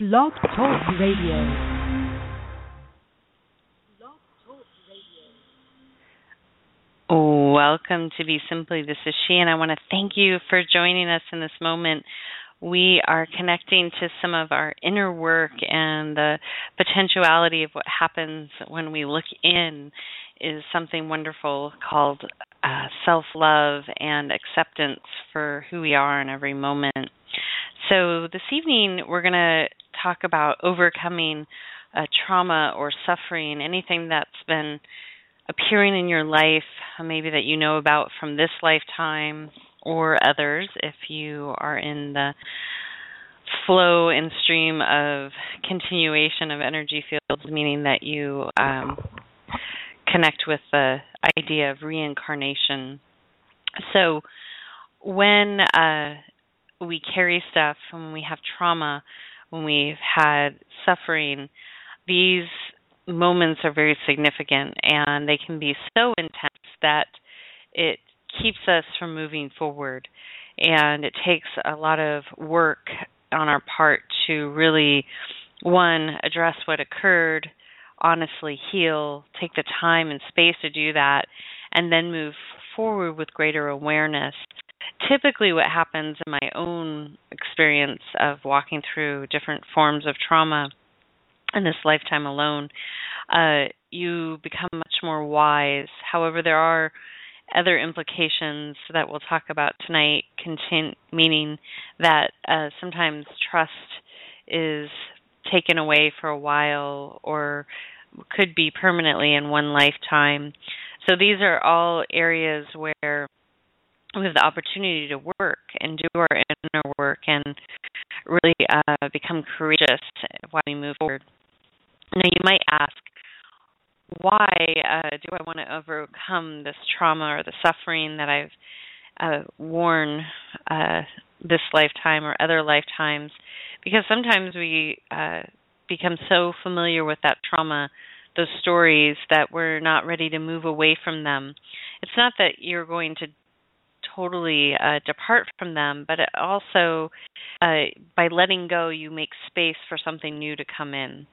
Blog Talk Radio. Welcome to Be Simply. This is she, and I want to thank you for joining us in this moment. We are connecting to some of our inner work and the potentiality of what happens when we look in is something wonderful called uh, self love and acceptance for who we are in every moment. So, this evening, we're going to talk about overcoming a trauma or suffering, anything that's been appearing in your life, maybe that you know about from this lifetime or others, if you are in the flow and stream of continuation of energy fields, meaning that you um, connect with the idea of reincarnation. So, when uh, we carry stuff, when we have trauma, when we've had suffering, these moments are very significant and they can be so intense that it keeps us from moving forward. And it takes a lot of work on our part to really, one, address what occurred, honestly heal, take the time and space to do that, and then move forward with greater awareness. Typically, what happens in my own experience of walking through different forms of trauma in this lifetime alone, uh, you become much more wise. However, there are other implications that we'll talk about tonight, contain, meaning that uh, sometimes trust is taken away for a while or could be permanently in one lifetime. So these are all areas where we have the opportunity to work and do our inner work and really uh, become courageous while we move forward. Now, you might ask, why uh, do I want to overcome this trauma or the suffering that I've uh, worn uh, this lifetime or other lifetimes? Because sometimes we uh, become so familiar with that trauma, those stories, that we're not ready to move away from them. It's not that you're going to totally uh, depart from them, but it also, uh, by letting go, you make space for something new to come in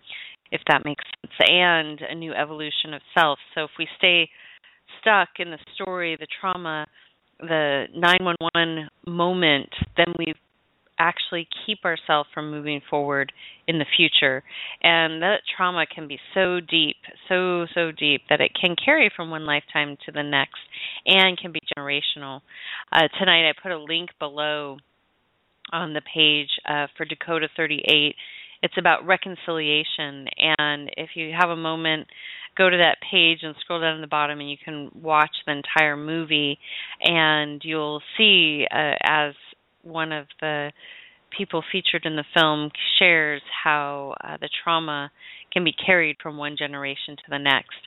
if that makes sense, and a new evolution of self. So if we stay stuck in the story, the trauma, the 911 moment, then we actually keep ourselves from moving forward in the future. And that trauma can be so deep, so, so deep, that it can carry from one lifetime to the next and can be generational. Uh, tonight, I put a link below on the page uh, for Dakota 38 it's about reconciliation. And if you have a moment, go to that page and scroll down to the bottom, and you can watch the entire movie, and you'll see uh, as one of the people featured in the film shares how uh, the trauma can be carried from one generation to the next.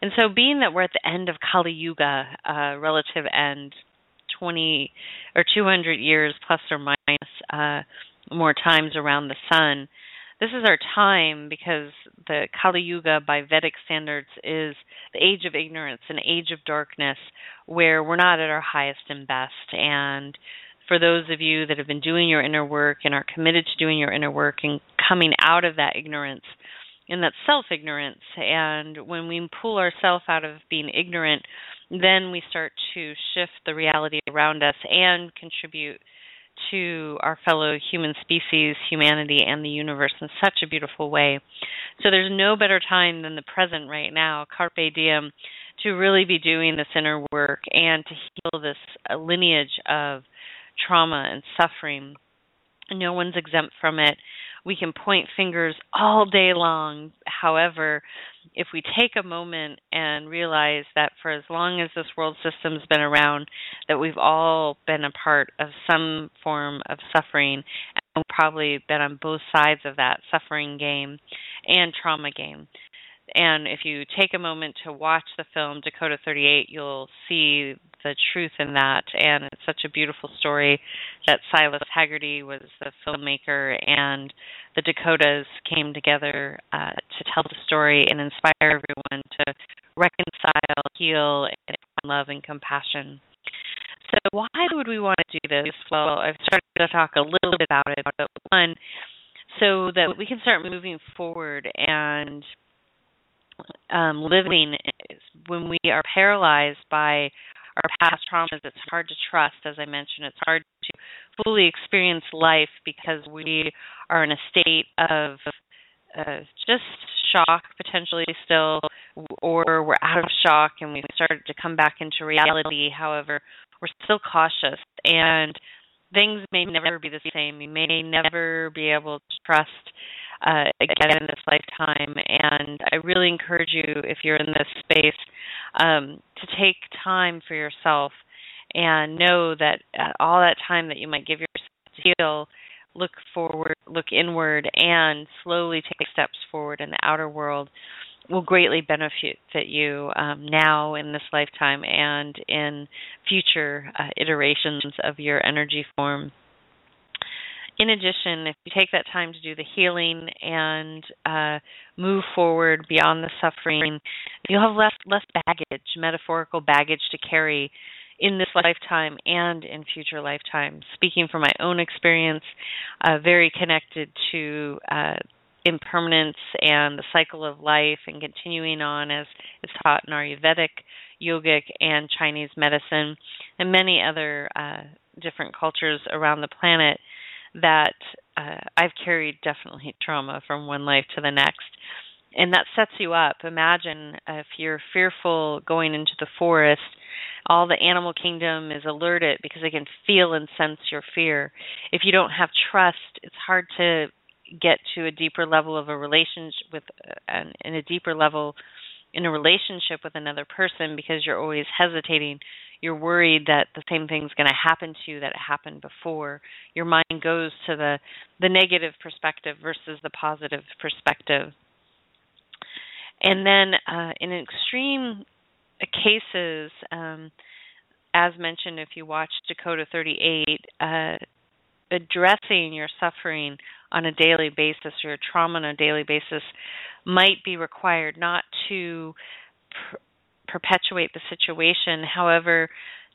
And so, being that we're at the end of Kali Yuga, uh, relative end, 20 or 200 years plus or minus uh, more times around the sun, this is our time because the Kali Yuga, by Vedic standards, is the age of ignorance, an age of darkness, where we're not at our highest and best. And for those of you that have been doing your inner work and are committed to doing your inner work and coming out of that ignorance and that self ignorance, and when we pull ourselves out of being ignorant, then we start to shift the reality around us and contribute to our fellow human species, humanity, and the universe in such a beautiful way. So there's no better time than the present right now, carpe diem, to really be doing this inner work and to heal this uh, lineage of trauma and suffering. No one's exempt from it. We can point fingers all day long. However, if we take a moment and realize that for as long as this world system's been around, that we've all been a part of some form of suffering, and probably been on both sides of that suffering game and trauma game. And if you take a moment to watch the film Dakota 38, you'll see the truth in that. And it's such a beautiful story that Silas Hagerty was the filmmaker, and the Dakotas came together uh, to tell the story and inspire everyone to reconcile, heal, and love and compassion. So, why would we want to do this? Well, I've started to talk a little bit about it. But one, so that we can start moving forward and um, living is when we are paralyzed by our past traumas. It's hard to trust, as I mentioned. It's hard to fully experience life because we are in a state of uh, just shock potentially still, or we're out of shock and we've started to come back into reality. However, we're still cautious and things may never be the same. You may never be able to trust uh, again in this lifetime. And I really encourage you, if you're in this space, um, to take time for yourself and know that all that time that you might give yourself to heal, look forward, look inward, and slowly take steps forward in the outer world will greatly benefit you um, now in this lifetime and in future uh, iterations of your energy form. In addition, if you take that time to do the healing and uh, move forward beyond the suffering, you'll have less less baggage, metaphorical baggage to carry in this lifetime and in future lifetimes. Speaking from my own experience, uh, very connected to uh, impermanence and the cycle of life and continuing on as is taught in Ayurvedic, yogic, and Chinese medicine, and many other uh, different cultures around the planet that uh, I've carried definitely trauma from one life to the next. And that sets you up. Imagine if you're fearful going into the forest, all the animal kingdom is alerted because they can feel and sense your fear. If you don't have trust, it's hard to get to a deeper level of a relationship with and in a deeper level in a relationship with another person because you're always hesitating you're worried that the same thing's going to happen to you that happened before your mind goes to the the negative perspective versus the positive perspective. And then uh, in extreme cases um, as mentioned if you watch dakota 38 uh, addressing your suffering on a daily basis or your trauma on a daily basis might be required not to pr- perpetuate the situation however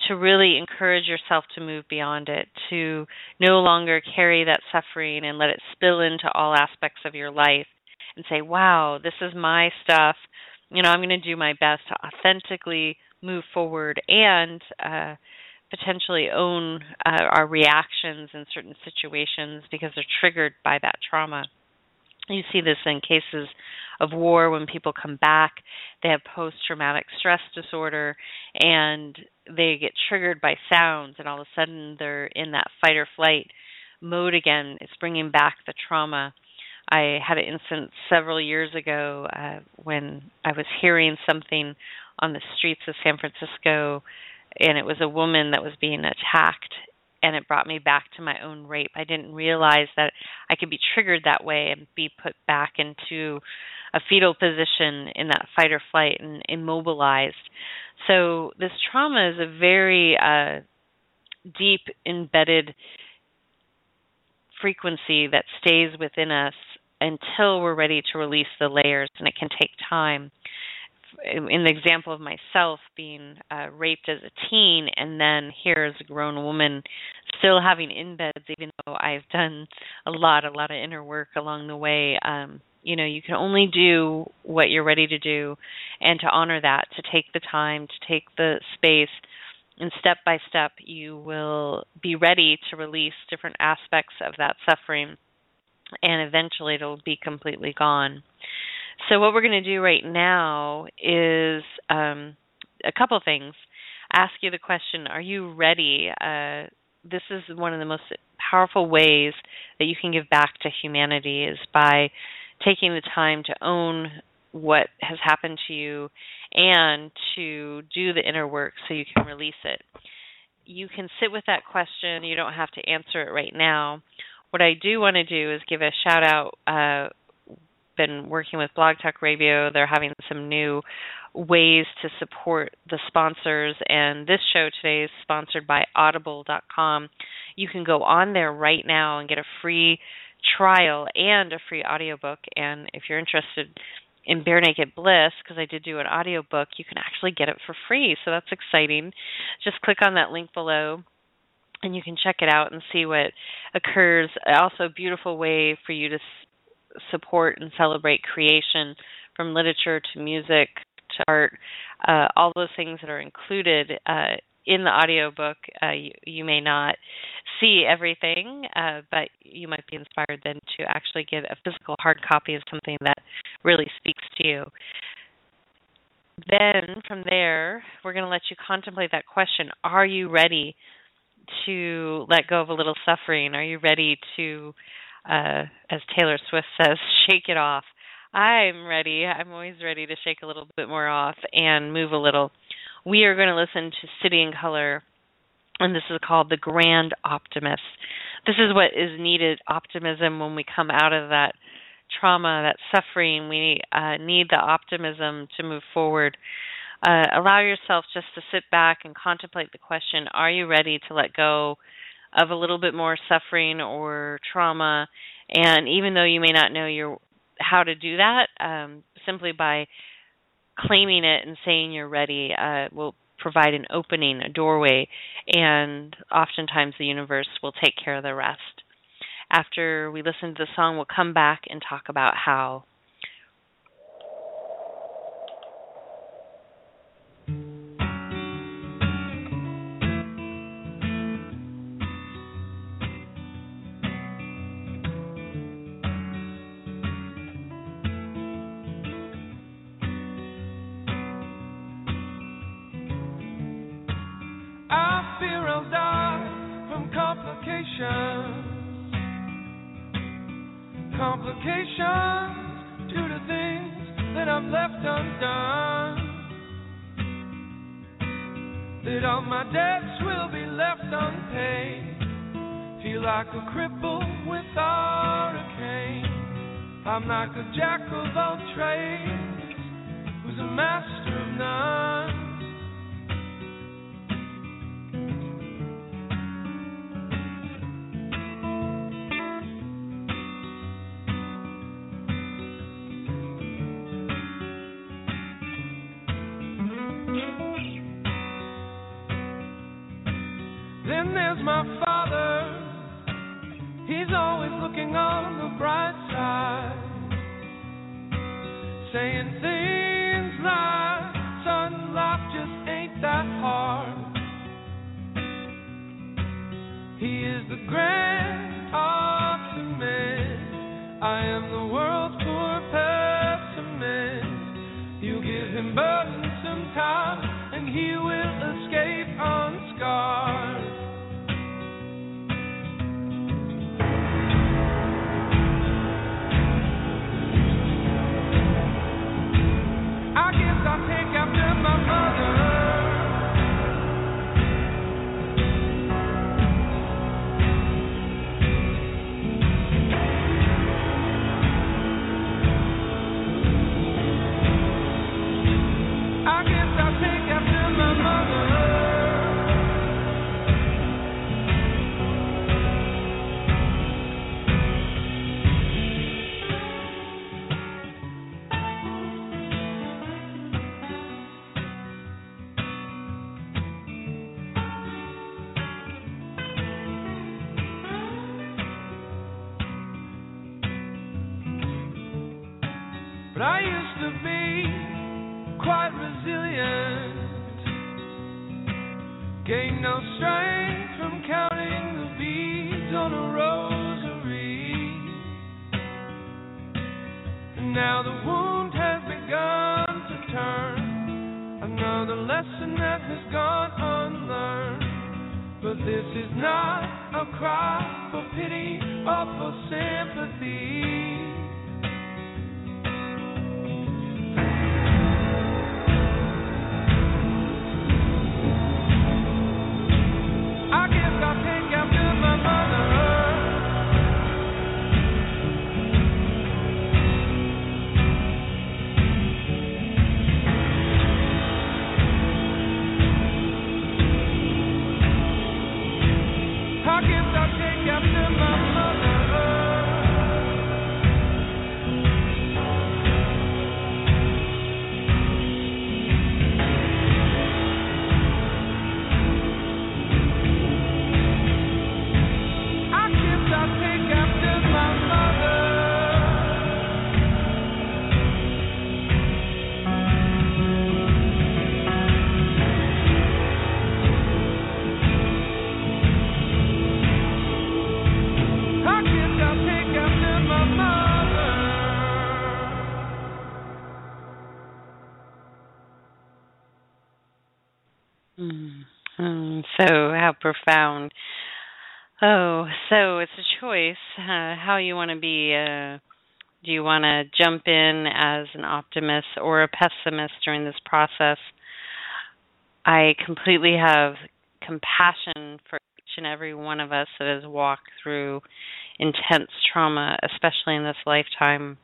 to really encourage yourself to move beyond it to no longer carry that suffering and let it spill into all aspects of your life and say wow this is my stuff you know i'm going to do my best to authentically move forward and uh potentially own uh, our reactions in certain situations because they're triggered by that trauma. You see this in cases of war when people come back, they have post traumatic stress disorder and they get triggered by sounds, and all of a sudden they're in that fight or flight mode again. It's bringing back the trauma. I had an instance several years ago uh, when I was hearing something on the streets of San Francisco and it was a woman that was being attacked and it brought me back to my own rape. I didn't realize that I could be triggered that way and be put back into a fetal position in that fight or flight and immobilized. So this trauma is a very uh, deep embedded frequency that stays within us until we're ready to release the layers, and it can take time in the example of myself being uh, raped as a teen and then here as a grown woman still having embeds even though I've done a lot a lot of inner work along the way um you know you can only do what you're ready to do and to honor that to take the time to take the space and step by step you will be ready to release different aspects of that suffering and eventually it'll be completely gone so what we're going to do right now is um, a couple things. Ask you the question: Are you ready? Uh, this is one of the most powerful ways that you can give back to humanity is by taking the time to own what has happened to you and to do the inner work so you can release it. You can sit with that question. You don't have to answer it right now. What I do want to do is give a shout out. Uh, been working with Blog Talk Radio. They're having some new ways to support the sponsors, and this show today is sponsored by Audible.com. You can go on there right now and get a free trial and a free audiobook. And if you're interested in Bare Naked Bliss, because I did do an audiobook, you can actually get it for free. So that's exciting. Just click on that link below and you can check it out and see what occurs. Also, a beautiful way for you to support and celebrate creation from literature to music to art, uh, all those things that are included uh, in the audiobook. Uh, you, you, may not see everything, uh, but you might be inspired then to actually get a physical hard copy of something that really speaks to you. Then from there, we're going to let you contemplate that question Are you ready to let go of a little suffering? Are you ready to, uh, as Taylor Swift says, shake it off? I'm ready. I'm always ready to shake a little bit more off and move a little. We are going to listen to City and Colour, and this is called The Grand Optimist. This is what is needed optimism when we come out of that trauma, that suffering. We uh, need the optimism to move forward uh, allow yourself just to sit back and contemplate the question Are you ready to let go of a little bit more suffering or trauma? And even though you may not know your how to do that, um, simply by claiming it and saying you're ready uh, will provide an opening, a doorway, and oftentimes the universe will take care of the rest. After we listen to the song, we'll come back and talk about how complications complications due to things that I've left undone. That all my debts will be left unpaid. Feel like a cripple without a cane. I'm like a jack of all trades, who's a master of none. I am the world's poor pessimist. You give him burdensome time, and he will escape unscarred. Resilient. Gained no strength from counting the beads on a rosary. And now the wound has begun to turn. Another lesson that has gone unlearned. But this is not a cry for pity or for sympathy. Profound. Oh, so it's a choice uh, how you want to be. Uh, do you want to jump in as an optimist or a pessimist during this process? I completely have compassion for each and every one of us that has walked through intense trauma, especially in this lifetime.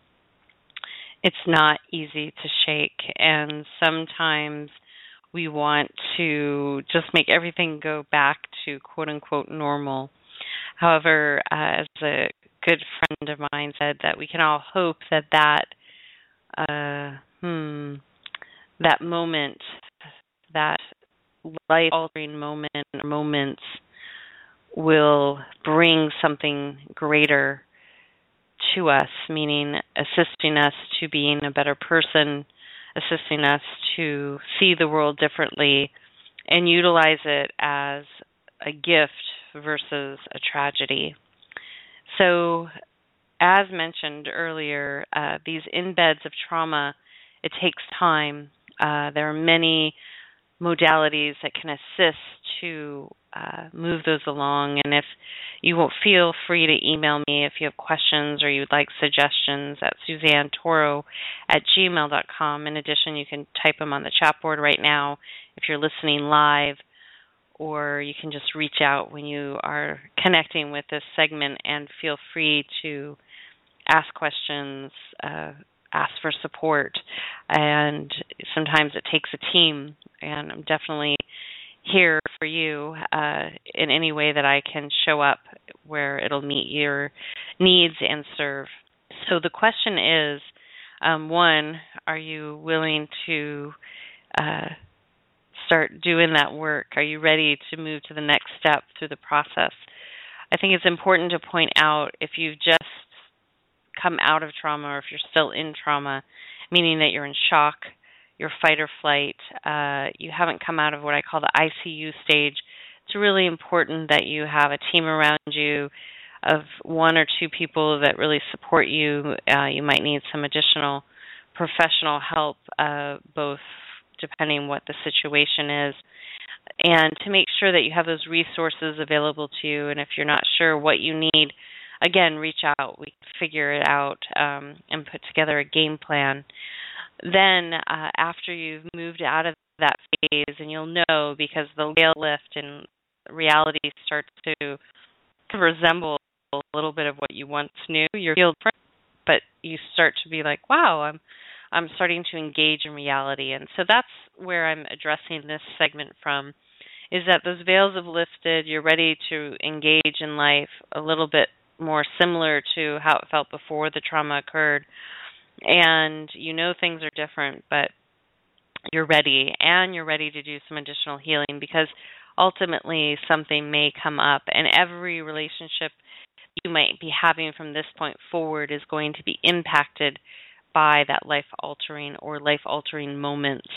It's not easy to shake, and sometimes we want to just make everything go back to quote unquote normal. However, uh, as a good friend of mine said, that we can all hope that that uh, hmm, that moment, that life altering moment or moments will bring something greater to us, meaning assisting us to being a better person, assisting us to see the world differently and utilize it as a gift versus a tragedy. So, as mentioned earlier, uh, these embeds of trauma, it takes time. Uh, there are many modalities that can assist to uh, move those along. And if you will feel free to email me if you have questions or you'd like suggestions at Suzanne Toro at gmail.com. In addition, you can type them on the chat board right now if you're listening live, or you can just reach out when you are connecting with this segment and feel free to ask questions, uh, ask for support. And sometimes it takes a team, and I'm definitely here for you uh, in any way that I can show up where it'll meet your needs and serve. So the question is um, one, are you willing to uh, start doing that work? Are you ready to move to the next step through the process? I think it's important to point out if you've just come out of trauma or if you're still in trauma, meaning that you're in shock, your fight or flight, uh, you haven't come out of what I call the ICU stage, it's really important that you have a team around you of one or two people that really support you. Uh, you might need some additional professional help, uh, both depending what the situation is, and to make sure that you have those resources available to you. And if you're not sure what you need, again, reach out. We can figure it out um, and put together a game plan. Then, uh, after you've moved out of that phase, and you'll know because the veil lift and reality starts to resemble a little bit of what you once knew. You're healed, but you start to be like, "Wow, I'm." I'm starting to engage in reality, and so that's where I'm addressing this segment from. Is that those veils have lifted? You're ready to engage in life a little bit more similar to how it felt before the trauma occurred, and you know things are different, but you're ready, and you're ready to do some additional healing because ultimately something may come up, and every relationship you might be having from this point forward is going to be impacted by that life altering or life altering moments.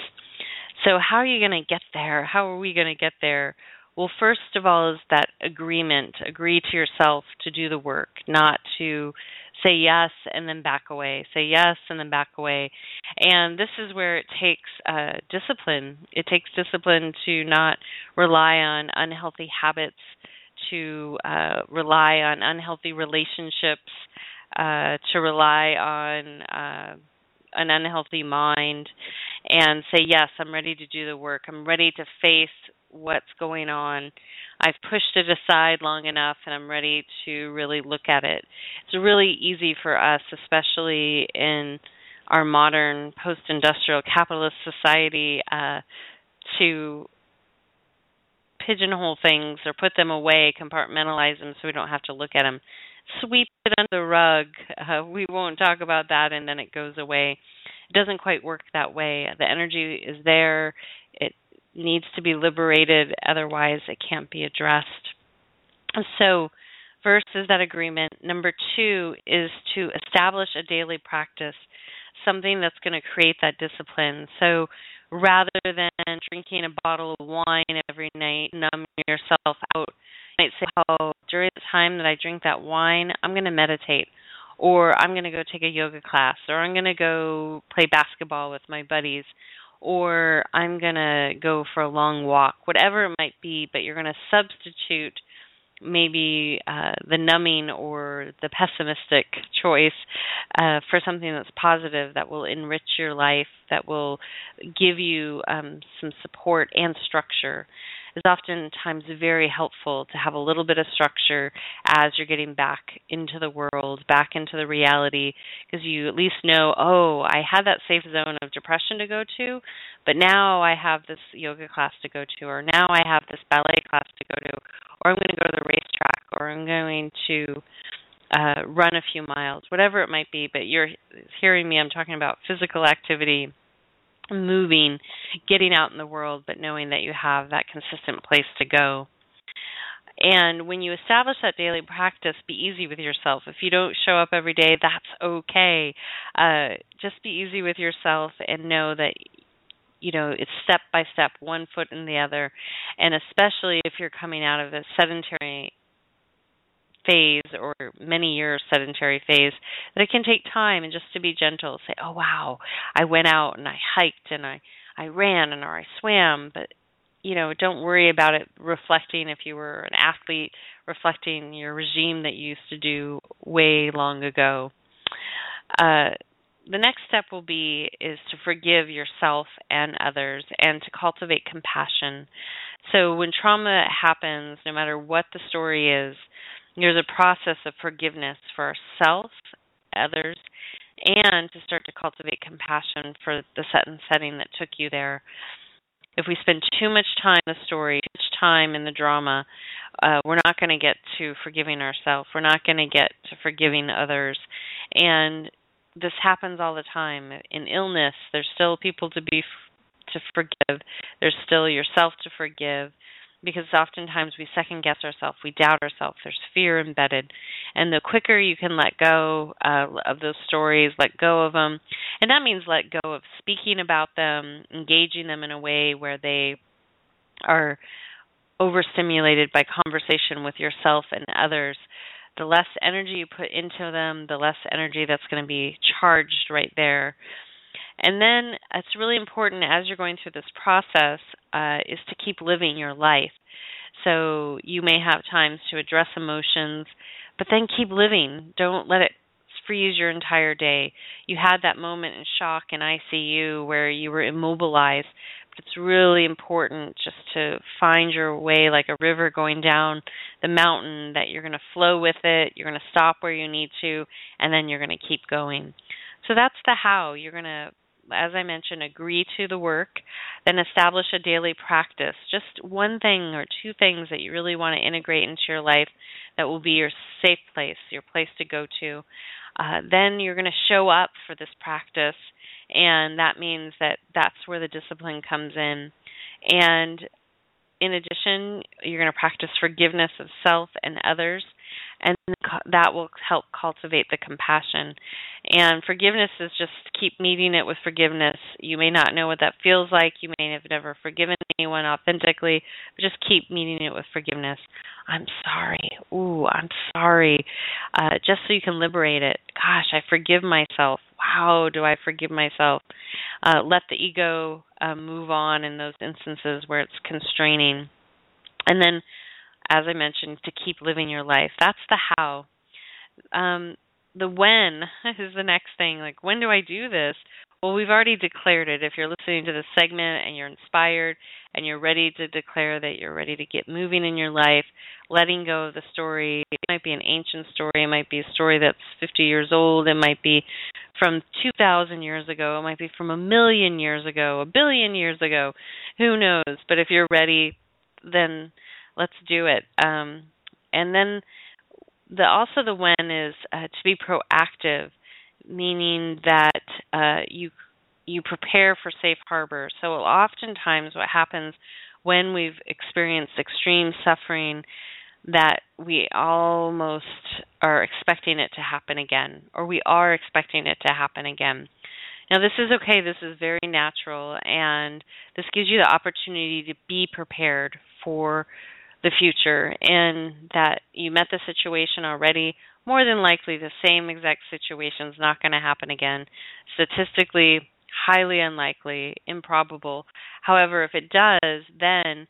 So, how are you going to get there? How are we going to get there? Well, first of all, is that agreement. Agree to yourself to do the work, not to say yes and then back away, say yes and then back away. And this is where it takes uh, discipline. It takes discipline to not rely on unhealthy habits, to uh, rely on unhealthy relationships, uh, to rely on uh, an unhealthy mind, and say, Yes, I'm ready to do the work. I'm ready to face what's going on. I've pushed it aside long enough and I'm ready to really look at it. It's really easy for us, especially in our modern post industrial capitalist society, uh, to pigeonhole things or put them away, compartmentalize them so we don't have to look at them. Sweep it under the rug. Uh, we won't talk about that and then it goes away. It doesn't quite work that way. The energy is there. Needs to be liberated, otherwise, it can't be addressed. So, is that agreement. Number two is to establish a daily practice, something that's going to create that discipline. So, rather than drinking a bottle of wine every night, numb yourself out, you might say, Oh, during the time that I drink that wine, I'm going to meditate. Or I'm going to go take a yoga class, or I'm going to go play basketball with my buddies, or I'm going to go for a long walk, whatever it might be, but you're going to substitute maybe uh, the numbing or the pessimistic choice uh, for something that's positive that will enrich your life, that will give you um, some support and structure is oftentimes very helpful to have a little bit of structure as you're getting back into the world, back into the reality, because you at least know, oh, I had that safe zone of depression to go to, but now I have this yoga class to go to, or now I have this ballet class to go to, or I'm going to go to the racetrack, or I'm going to uh, run a few miles, whatever it might be. But you're hearing me, I'm talking about physical activity moving, getting out in the world, but knowing that you have that consistent place to go. And when you establish that daily practice, be easy with yourself. If you don't show up every day, that's okay. Uh, just be easy with yourself and know that you know it's step by step, one foot in the other. And especially if you're coming out of a sedentary phase or many years sedentary phase that it can take time and just to be gentle say oh wow i went out and i hiked and i i ran and or i swam but you know don't worry about it reflecting if you were an athlete reflecting your regime that you used to do way long ago. Uh the next step will be is to forgive yourself and others and to cultivate compassion. So when trauma happens no matter what the story is there's a process of forgiveness for ourselves, others, and to start to cultivate compassion for the set and setting that took you there. If we spend too much time in the story, too much time in the drama, uh, we're not going to get to forgiving ourselves. We're not going to get to forgiving others. And this happens all the time. In illness, there's still people to be to forgive. There's still yourself to forgive because oftentimes we second guess ourselves, we doubt ourselves, there's fear embedded. And the quicker you can let go uh, of those stories, let go of them, and that means let go of speaking about them, engaging them in a way where they are overstimulated by conversation with yourself and others. The less energy you put into them, the less energy that's going to be charged right there. And then it's really important as you're going through this process uh, is to keep living your life. So you may have times to address emotions, but then keep living. Don't let it freeze your entire day. You had that moment in shock in ICU where you were immobilized. But it's really important just to find your way like a river going down the mountain that you're going to flow with it, you're going to stop where you need to, and then you're going to keep going. So that's the how. You're going to as I mentioned, agree to the work, then establish a daily practice. Just one thing or two things that you really want to integrate into your life that will be your safe place, your place to go to. Uh, then you're going to show up for this practice, and that means that that's where the discipline comes in. And in addition, you're going to practice forgiveness of self and others and that will help cultivate the compassion. And forgiveness is just keep meeting it with forgiveness. You may not know what that feels like. You may have never forgiven anyone authentically, but just keep meeting it with forgiveness. I'm sorry. Ooh, I'm sorry. Uh, just so you can liberate it. Gosh, I forgive myself. How do I forgive myself? Uh, let the ego uh, move on in those instances where it's constraining. And then as I mentioned, to keep living your life. That's the how. Um, the when is the next thing. Like, when do I do this? Well, we've already declared it. If you're listening to this segment and you're inspired and you're ready to declare that you're ready to get moving in your life, letting go of the story, it might be an ancient story, it might be a story that's 50 years old, it might be from 2,000 years ago, it might be from a million years ago, a billion years ago, who knows? But if you're ready, then let's do it. Um, and then the also the when is uh, to be proactive, meaning that uh, you you prepare for safe harbor. So oftentimes, what happens when we've experienced extreme suffering that we almost are expecting it to happen again, or we are expecting it to happen again. Now, this is okay, this is very natural, and this gives you the opportunity to be prepared for the future and that you met the situation already, more than likely the same exact situation is not going to happen again. Statistically, highly unlikely, improbable. However, if it does, then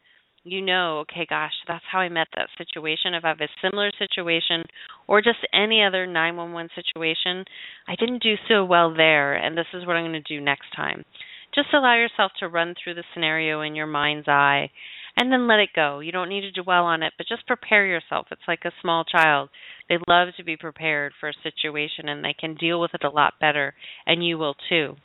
you know, okay, gosh, that's how I met that situation. If I have a similar situation or just any other 911 situation, I didn't do so well there, and this is what I'm going to do next time. Just allow yourself to run through the scenario in your mind's eye and then let it go. You don't need to dwell on it, but just prepare yourself. It's like a small child. They love to be prepared for a situation and they can deal with it a lot better, and you will too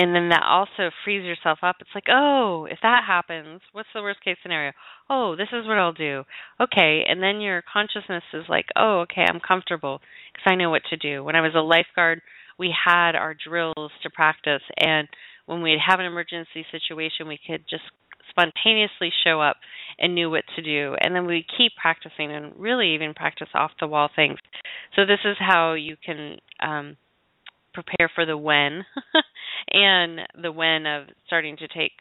and then that also frees yourself up. It's like, oh, if that happens, what's the worst case scenario? Oh, this is what I'll do. Okay, and then your consciousness is like, oh, okay, I'm comfortable because I know what to do. When I was a lifeguard, we had our drills to practice, and when we'd have an emergency situation, we could just spontaneously show up and knew what to do. And then we keep practicing and really even practice off the wall things. So this is how you can um, prepare for the when and the when of starting to take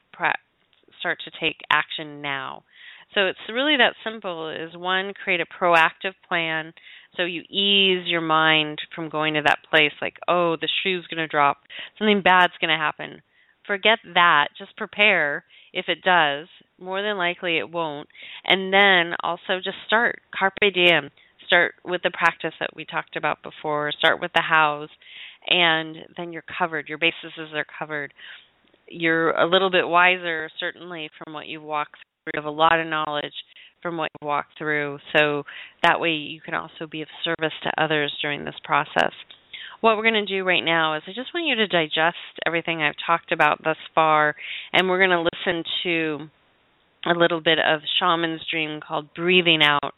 start to take action now. So it's really that simple is one create a proactive plan so you ease your mind from going to that place like oh the shoe's going to drop something bad's going to happen. Forget that, just prepare if it does. More than likely it won't. And then also just start carpe diem. Start with the practice that we talked about before. Start with the hows and then you're covered. Your bases are covered. You're a little bit wiser, certainly, from what you've walked through. You have a lot of knowledge from what you've walked through. So that way you can also be of service to others during this process. What we're going to do right now is I just want you to digest everything I've talked about thus far, and we're going to listen to a little bit of shaman's dream called breathing out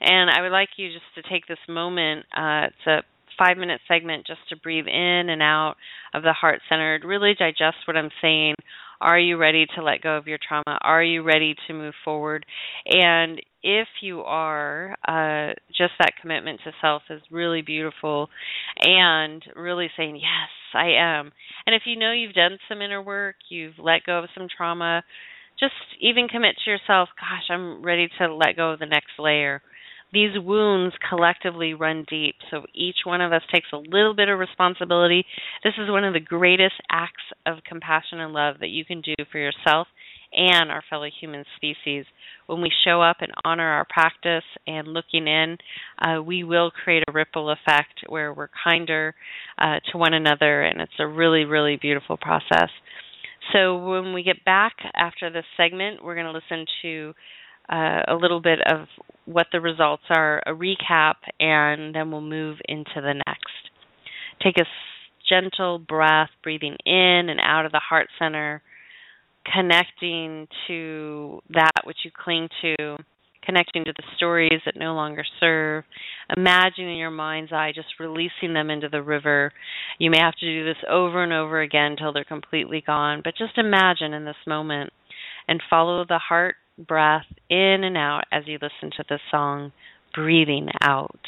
and i would like you just to take this moment uh, it's a five minute segment just to breathe in and out of the heart center, really digest what I'm saying. Are you ready to let go of your trauma? Are you ready to move forward? And if you are, uh, just that commitment to self is really beautiful and really saying, Yes, I am. And if you know you've done some inner work, you've let go of some trauma, just even commit to yourself, Gosh, I'm ready to let go of the next layer these wounds collectively run deep. So each one of us takes a little bit of responsibility. This is one of the greatest acts of compassion and love that you can do for yourself and our fellow human species. When we show up and honor our practice and looking in, uh, we will create a ripple effect where we're kinder uh, to one another, and it's a really, really beautiful process. So when we get back after this segment, we're going to listen to uh, a little bit of what the results are, a recap, and then we'll move into the next. Take a gentle breath, breathing in and out of the heart center, connecting to that which you cling to, connecting to the stories that no longer serve. Imagine in your mind's eye just releasing them into the river. You may have to do this over and over again until they're completely gone, but just imagine in this moment and follow the heart breath in and out as you listen to the song, breathing out.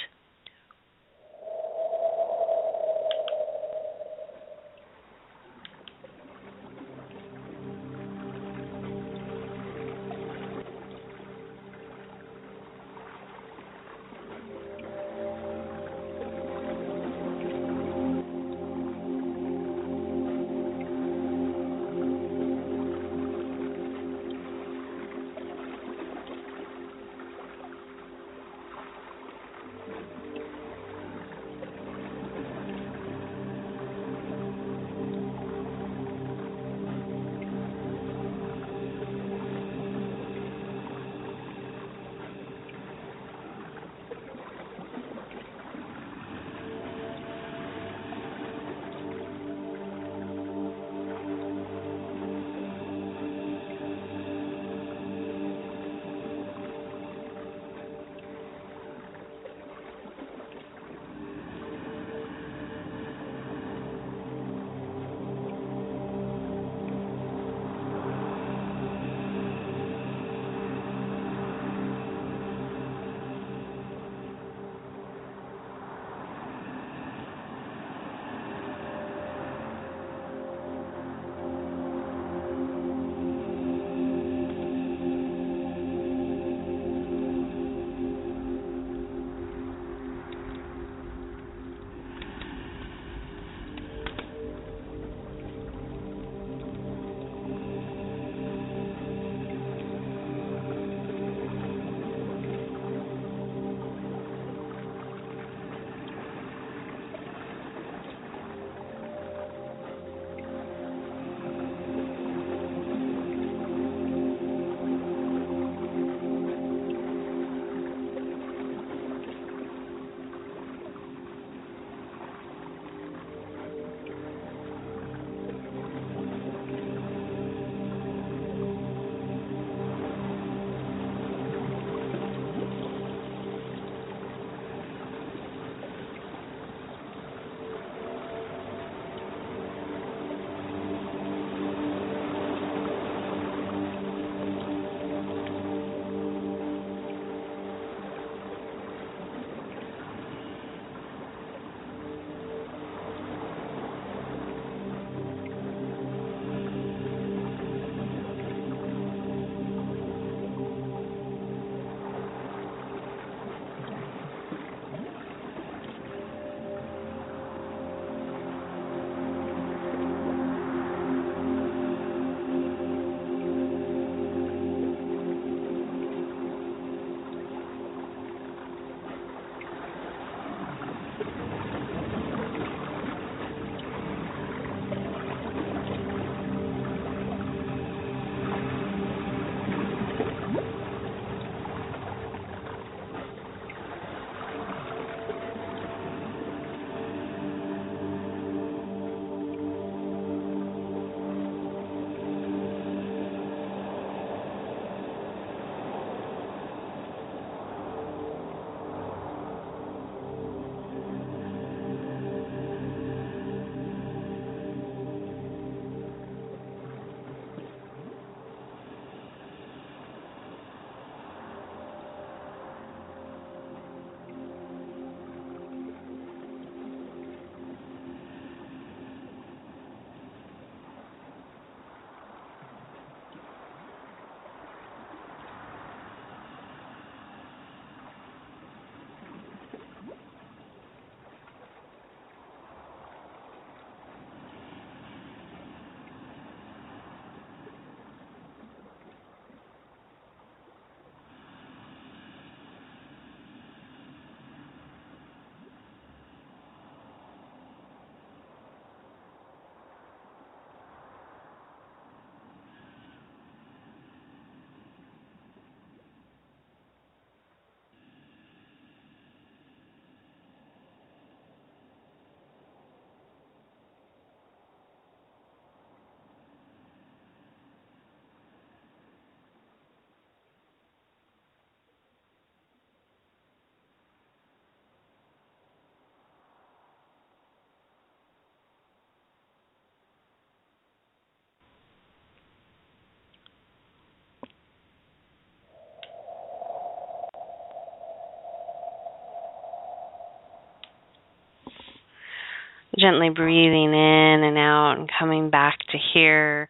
Gently breathing in and out and coming back to here.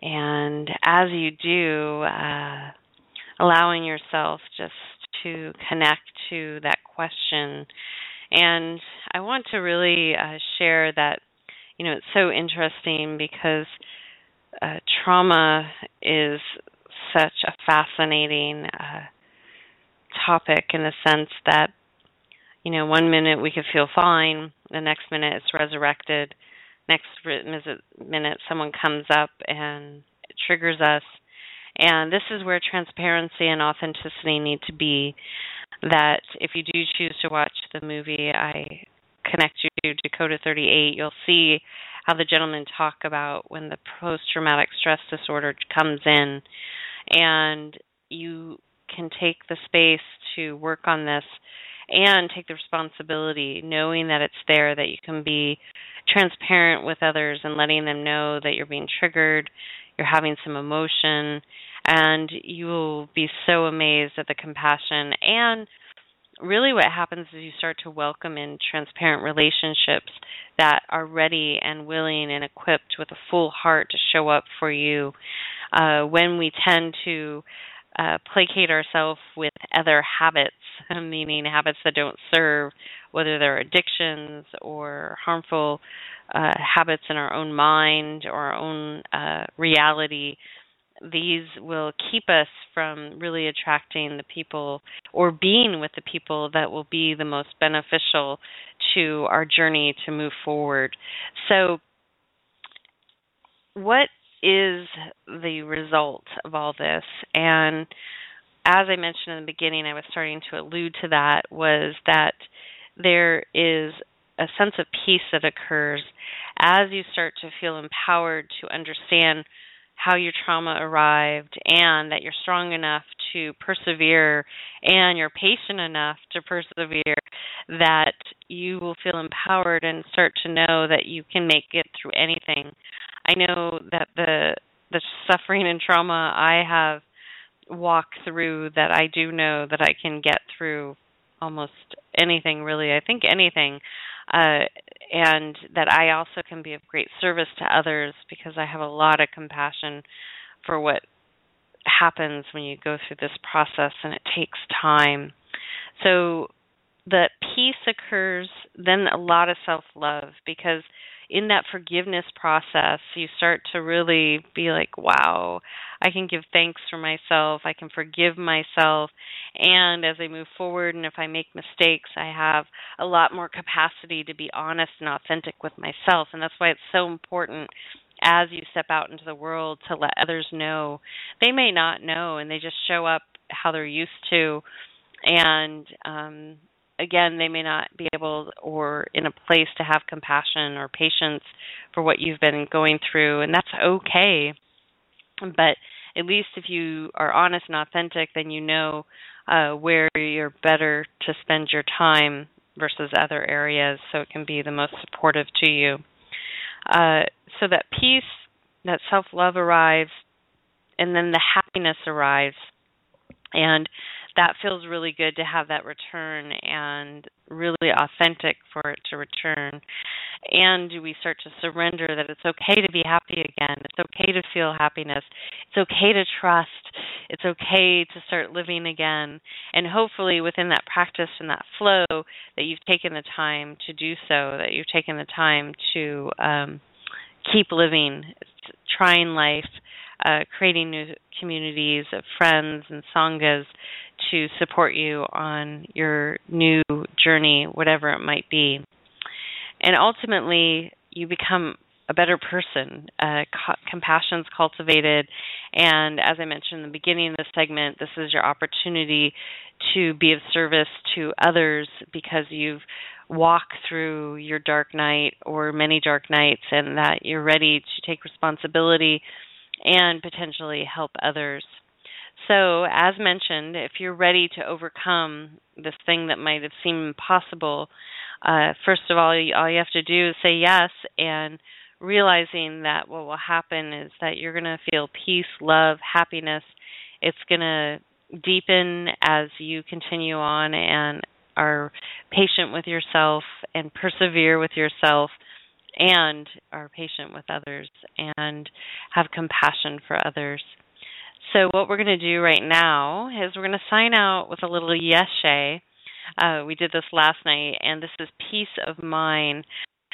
And as you do, uh, allowing yourself just to connect to that question. And I want to really uh, share that, you know, it's so interesting because uh, trauma is such a fascinating uh, topic in the sense that you know one minute we could feel fine the next minute it's resurrected next minute someone comes up and triggers us. And this is where transparency and authenticity need to be that if you do choose to watch the movie i connect you to dakota 38 you'll see how the gentlemen talk about when the post traumatic stress disorder comes in. And you can take the space to work on this and take the responsibility, knowing that it's there, that you can be transparent with others and letting them know that you're being triggered, you're having some emotion, and you will be so amazed at the compassion. And really, what happens is you start to welcome in transparent relationships that are ready and willing and equipped with a full heart to show up for you. Uh, when we tend to uh, placate ourselves with other habits, meaning habits that don't serve, whether they're addictions or harmful uh, habits in our own mind or our own uh, reality. These will keep us from really attracting the people or being with the people that will be the most beneficial to our journey to move forward. So, what is the result of all this? And as I mentioned in the beginning, I was starting to allude to that was that there is a sense of peace that occurs as you start to feel empowered to understand how your trauma arrived and that you're strong enough to persevere and you're patient enough to persevere that you will feel empowered and start to know that you can make it through anything I know that the the suffering and trauma I have walked through that I do know that I can get through almost anything really. I think anything. Uh, and that I also can be of great service to others because I have a lot of compassion for what happens when you go through this process and it takes time. So the peace occurs, then a lot of self love because in that forgiveness process, you start to really be like, wow, I can give thanks for myself. I can forgive myself. And as I move forward, and if I make mistakes, I have a lot more capacity to be honest and authentic with myself. And that's why it's so important as you step out into the world to let others know. They may not know, and they just show up how they're used to. And um, again, they may not be able or in a place to have compassion or patience for what you've been going through, and that's okay. But at least if you are honest and authentic, then you know uh, where you're better to spend your time versus other areas, so it can be the most supportive to you. Uh, so that peace, that self love arrives, and then the happiness arrives. And that feels really good to have that return and really authentic for it to return. And do we start to surrender that it's okay to be happy again. It's okay to feel happiness. It's okay to trust. It's okay to start living again. And hopefully, within that practice and that flow, that you've taken the time to do so, that you've taken the time to um, keep living, trying life, uh, creating new communities of friends and sanghas to support you on your new journey, whatever it might be. And ultimately, you become a better person. Uh, co- compassion's cultivated, and as I mentioned in the beginning of the segment, this is your opportunity to be of service to others because you've walked through your dark night or many dark nights, and that you're ready to take responsibility and potentially help others. So, as mentioned, if you're ready to overcome this thing that might have seemed impossible, uh, first of all, all you have to do is say yes and realizing that what will happen is that you're going to feel peace, love, happiness. It's going to deepen as you continue on and are patient with yourself and persevere with yourself and are patient with others and have compassion for others. So, what we're going to do right now is we're going to sign out with a little yeshe. Uh, we did this last night, and this is Peace of Mind.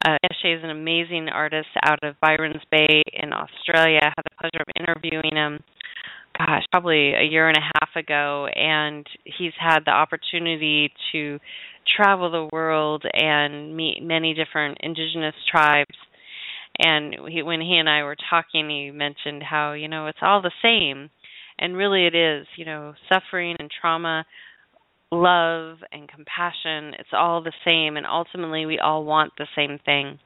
Uh, Yeshe is an amazing artist out of Byron's Bay in Australia. I had the pleasure of interviewing him, gosh, probably a year and a half ago, and he's had the opportunity to travel the world and meet many different indigenous tribes. And he, when he and I were talking, he mentioned how you know it's all the same, and really it is. You know, suffering and trauma, love and compassion, it's all the same, and ultimately we all want the same thing.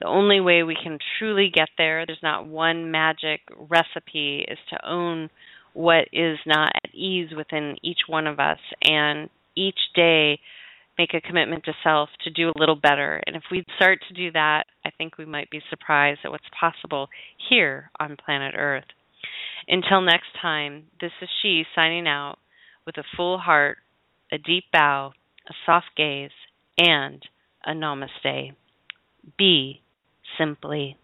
The only way we can truly get there, there's not one magic recipe, is to own what is not at ease within each one of us and each day make a commitment to self to do a little better. And if we start to do that, I think we might be surprised at what's possible here on planet Earth. Until next time, this is she signing out with a full heart, a deep bow, a soft gaze, and a namaste. Be simply.